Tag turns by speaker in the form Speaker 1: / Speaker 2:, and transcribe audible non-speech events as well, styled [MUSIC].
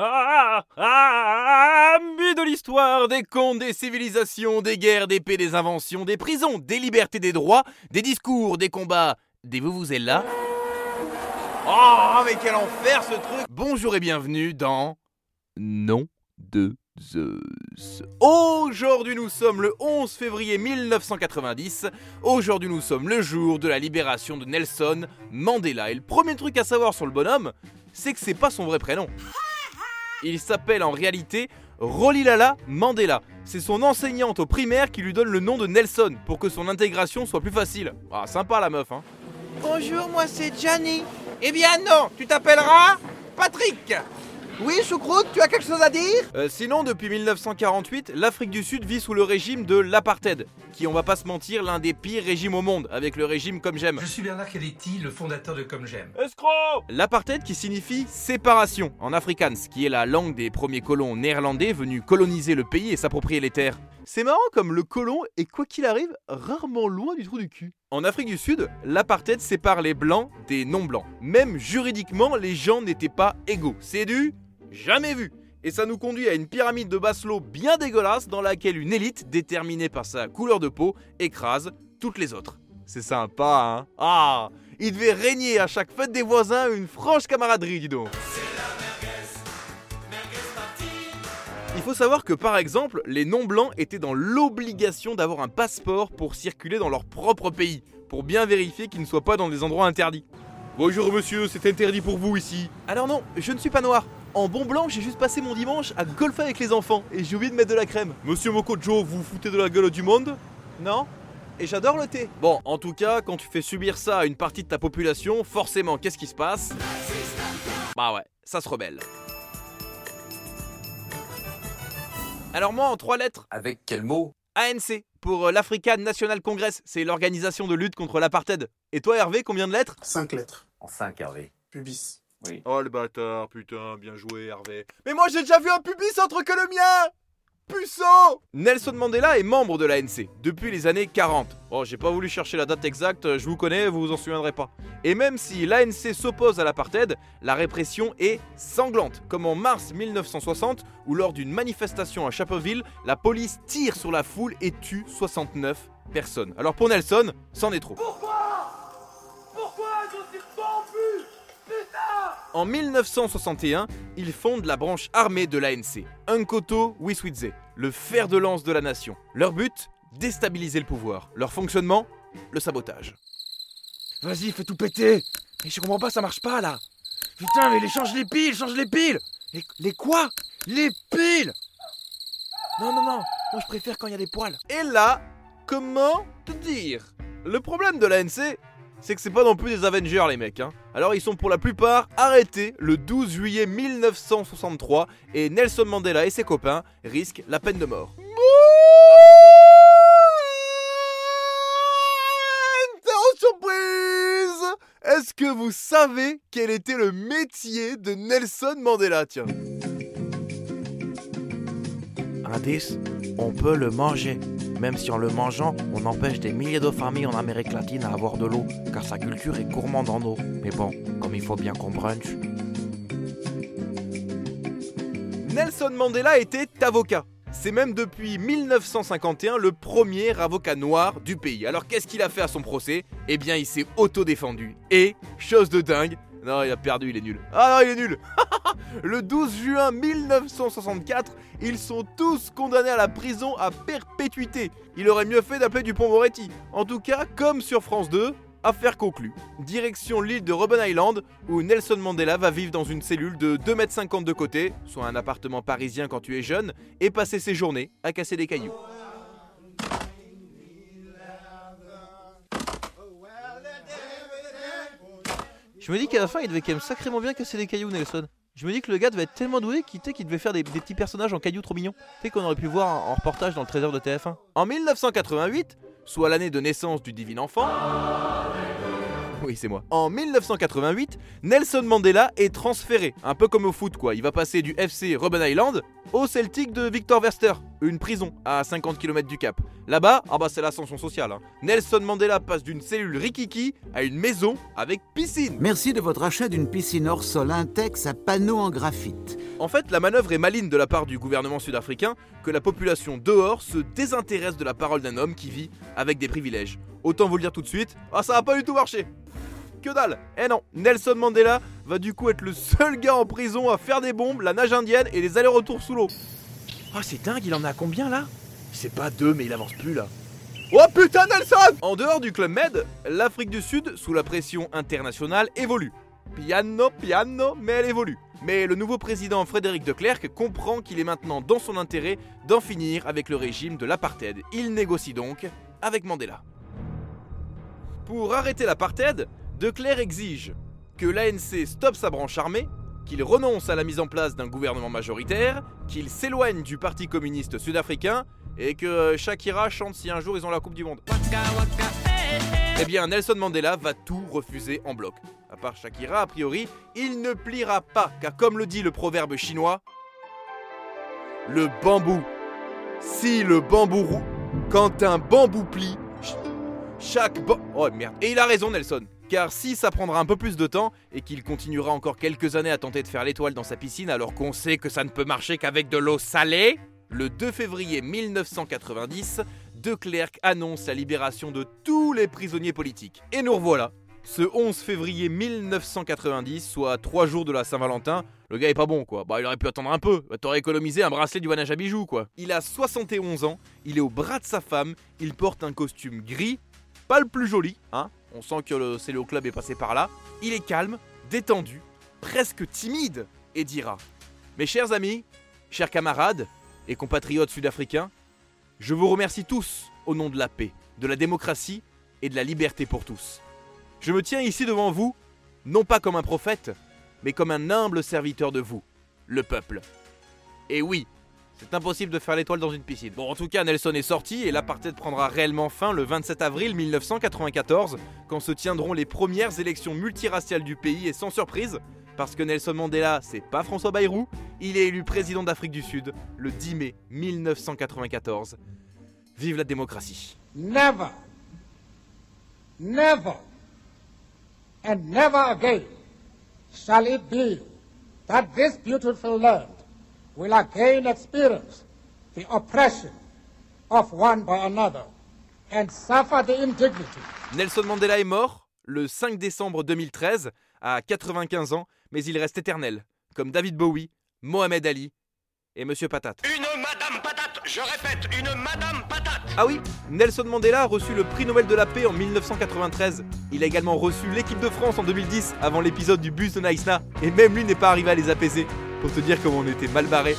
Speaker 1: Ah, ah, ah, de l'histoire, des contes, des civilisations, des guerres, des paix, des inventions, des prisons, des libertés, des droits, des discours, des combats, des vous vous êtes là Oh, mais quel enfer ce truc Bonjour et bienvenue dans Nom de Zeus. Aujourd'hui nous sommes le 11 février 1990. Aujourd'hui nous sommes le jour de la libération de Nelson Mandela. Et le premier truc à savoir sur le bonhomme, c'est que c'est pas son vrai prénom. Il s'appelle en réalité Rolilala Mandela. C'est son enseignante au primaire qui lui donne le nom de Nelson pour que son intégration soit plus facile. Ah, sympa la meuf, hein.
Speaker 2: Bonjour, moi c'est Gianni.
Speaker 3: Eh bien non, tu t'appelleras Patrick.
Speaker 2: Oui, choucroute, tu as quelque chose à dire?
Speaker 1: Euh, sinon, depuis 1948, l'Afrique du Sud vit sous le régime de l'apartheid, qui, on va pas se mentir, l'un des pires régimes au monde, avec le régime comme j'aime.
Speaker 4: Je suis Bernard Keleti, le fondateur de Comme J'aime.
Speaker 1: Escroc L'apartheid qui signifie séparation en afrikaans, qui est la langue des premiers colons néerlandais venus coloniser le pays et s'approprier les terres. C'est marrant comme le colon est quoi qu'il arrive rarement loin du trou du cul. En Afrique du Sud, l'apartheid sépare les blancs des non-blancs. Même juridiquement, les gens n'étaient pas égaux. C'est du jamais vu. Et ça nous conduit à une pyramide de Maslow bien dégueulasse dans laquelle une élite, déterminée par sa couleur de peau, écrase toutes les autres. C'est sympa, hein Ah Il devait régner à chaque fête des voisins une franche camaraderie, dis donc Il faut savoir que par exemple, les non-blancs étaient dans l'obligation d'avoir un passeport pour circuler dans leur propre pays, pour bien vérifier qu'ils ne soient pas dans des endroits interdits. Bonjour monsieur, c'est interdit pour vous ici. Alors non, je ne suis pas noir. En bon blanc, j'ai juste passé mon dimanche à golfer avec les enfants et j'ai oublié de mettre de la crème. Monsieur Mokojo, vous vous foutez de la gueule du monde
Speaker 2: Non? Et j'adore le thé.
Speaker 1: Bon, en tout cas, quand tu fais subir ça à une partie de ta population, forcément, qu'est-ce qui se passe? Bah ouais, ça se rebelle. Alors moi, en trois lettres,
Speaker 5: Avec quel mot?
Speaker 1: ANC, pour euh, l'African National Congress, c'est l'organisation de lutte contre l'apartheid. Et toi Hervé, combien de lettres?
Speaker 6: 5 lettres.
Speaker 5: En 5, Hervé.
Speaker 6: Pubis.
Speaker 5: Oui.
Speaker 1: Oh le bâtard, putain, bien joué Hervé. Mais moi j'ai déjà vu un pubis entre que le mien Puceau Nelson Mandela est membre de l'ANC depuis les années 40. Oh, j'ai pas voulu chercher la date exacte, je vous connais, vous vous en souviendrez pas. Et même si l'ANC s'oppose à l'apartheid, la répression est sanglante, comme en mars 1960 où lors d'une manifestation à Chapelville, la police tire sur la foule et tue 69 personnes. Alors pour Nelson, c'en est trop. En 1961, il fonde la branche armée de l'ANC, Unkoto Wiswitze, le fer de lance de la nation. Leur but Déstabiliser le pouvoir. Leur fonctionnement Le sabotage.
Speaker 3: Vas-y, fais tout péter. Mais je comprends pas, ça marche pas là. Putain, mais les change les piles, change les piles. Les, les quoi? Les piles Non, non, non. Moi, je préfère quand il y a des poils.
Speaker 1: Et là, comment te dire? Le problème de l'ANC, c'est que c'est pas non plus des Avengers les mecs. Hein. Alors ils sont pour la plupart arrêtés le 12 juillet 1963 et Nelson Mandela et ses copains risquent la peine de mort. surprise Est-ce que vous savez quel était le métier de Nelson Mandela? Tiens.
Speaker 3: Indice, on peut le manger. Même si en le mangeant, on empêche des milliers de familles en Amérique latine à avoir de l'eau, car sa culture est gourmande en eau. Mais bon, comme il faut bien qu'on brunch.
Speaker 1: Nelson Mandela était avocat. C'est même depuis 1951 le premier avocat noir du pays. Alors qu'est-ce qu'il a fait à son procès? Eh bien il s'est auto-défendu. Et, chose de dingue, non il a perdu, il est nul. Ah non il est nul [LAUGHS] Le 12 juin 1964, ils sont tous condamnés à la prison à perpétuité. Il aurait mieux fait d'appeler Dupont-Moretti. En tout cas, comme sur France 2, affaire conclue. Direction l'île de Robben Island, où Nelson Mandela va vivre dans une cellule de 2,50 m de côté, soit un appartement parisien quand tu es jeune, et passer ses journées à casser des cailloux. Je me dis qu'à la fin, il devait quand même sacrément bien casser des cailloux, Nelson. Je me dis que le gars devait être tellement doué qu'il qu'il devait faire des, petits personnages en cailloux trop mignons. Tu qu'on aurait pu voir en, en reportage dans le trésor de TF1. En 1988, soit l'année de naissance du divin enfant. Oui, c'est moi. En 1988, Nelson Mandela est transféré, un peu comme au foot quoi. Il va passer du FC Robben Island au Celtic de Victor Verster, une prison à 50 km du Cap. Là-bas, ah bah c'est l'ascension sociale. hein. Nelson Mandela passe d'une cellule rikiki à une maison avec piscine.
Speaker 5: Merci de votre achat d'une piscine hors sol Intex à panneaux en graphite.
Speaker 1: En fait, la manœuvre est maligne de la part du gouvernement sud-africain que la population dehors se désintéresse de la parole d'un homme qui vit avec des privilèges. Autant vous le dire tout de suite, ah ça a pas du tout marché. Que dalle Eh non, Nelson Mandela va du coup être le seul gars en prison à faire des bombes, la nage indienne et les allers-retours sous l'eau.
Speaker 3: Oh, c'est dingue, il en a combien là? C'est pas deux, mais il avance plus là.
Speaker 1: Oh putain Nelson En dehors du Club Med, l'Afrique du Sud, sous la pression internationale, évolue. Piano, piano, mais elle évolue. Mais le nouveau président Frédéric de Klerk comprend qu'il est maintenant dans son intérêt d'en finir avec le régime de l'apartheid. Il négocie donc avec Mandela. Pour arrêter l'apartheid, de Klerk exige que l'ANC stoppe sa branche armée, qu'il renonce à la mise en place d'un gouvernement majoritaire, qu'il s'éloigne du Parti communiste sud-africain et que Shakira chante si un jour ils ont la Coupe du Monde. Eh bien, Nelson Mandela va tout refuser en bloc. À part Shakira, a priori, il ne pliera pas, car comme le dit le proverbe chinois, le bambou. Si le bambou roux, quand un bambou plie, ch- chaque ba- Oh merde. Et il a raison, Nelson. Car si ça prendra un peu plus de temps et qu'il continuera encore quelques années à tenter de faire l'étoile dans sa piscine alors qu'on sait que ça ne peut marcher qu'avec de l'eau salée, le 2 février 1990, De Klerk annonce la libération de tous les prisonniers politiques. Et nous revoilà. Ce 11 février 1990, soit 3 jours de la Saint-Valentin, le gars est pas bon quoi. Bah il aurait pu attendre un peu. Bah, T'aurais économisé un bracelet du Wanage à bijoux quoi. Il a 71 ans, il est au bras de sa femme, il porte un costume gris, pas le plus joli, hein. On sent que le Céléo Club est passé par là. Il est calme, détendu, presque timide, et dira Mes chers amis, chers camarades et compatriotes sud-africains, je vous remercie tous au nom de la paix, de la démocratie et de la liberté pour tous. Je me tiens ici devant vous, non pas comme un prophète, mais comme un humble serviteur de vous, le peuple. Et oui, c'est impossible de faire l'étoile dans une piscine. Bon, en tout cas, Nelson est sorti et l'apartheid prendra réellement fin le 27 avril 1994, quand se tiendront les premières élections multiraciales du pays et sans surprise, parce que Nelson Mandela, c'est pas François Bayrou, il est élu président d'Afrique du Sud le 10 mai 1994. Vive la démocratie.
Speaker 6: Never, never, and never again shall it be that this beautiful land will again experience the oppression of one by another and suffer the indignity
Speaker 1: Nelson Mandela est mort le 5 décembre 2013 à 95 ans, mais il reste éternel, comme David Bowie, Mohamed Ali et Monsieur Patate.
Speaker 7: Une Madame Patate, je répète, une Madame Patate.
Speaker 1: Ah oui, Nelson Mandela a reçu le prix Nobel de la paix en 1993. Il a également reçu l'équipe de France en 2010 avant l'épisode du bus de Naïsna. Et même lui n'est pas arrivé à les apaiser. Pour te dire comment on était mal barré.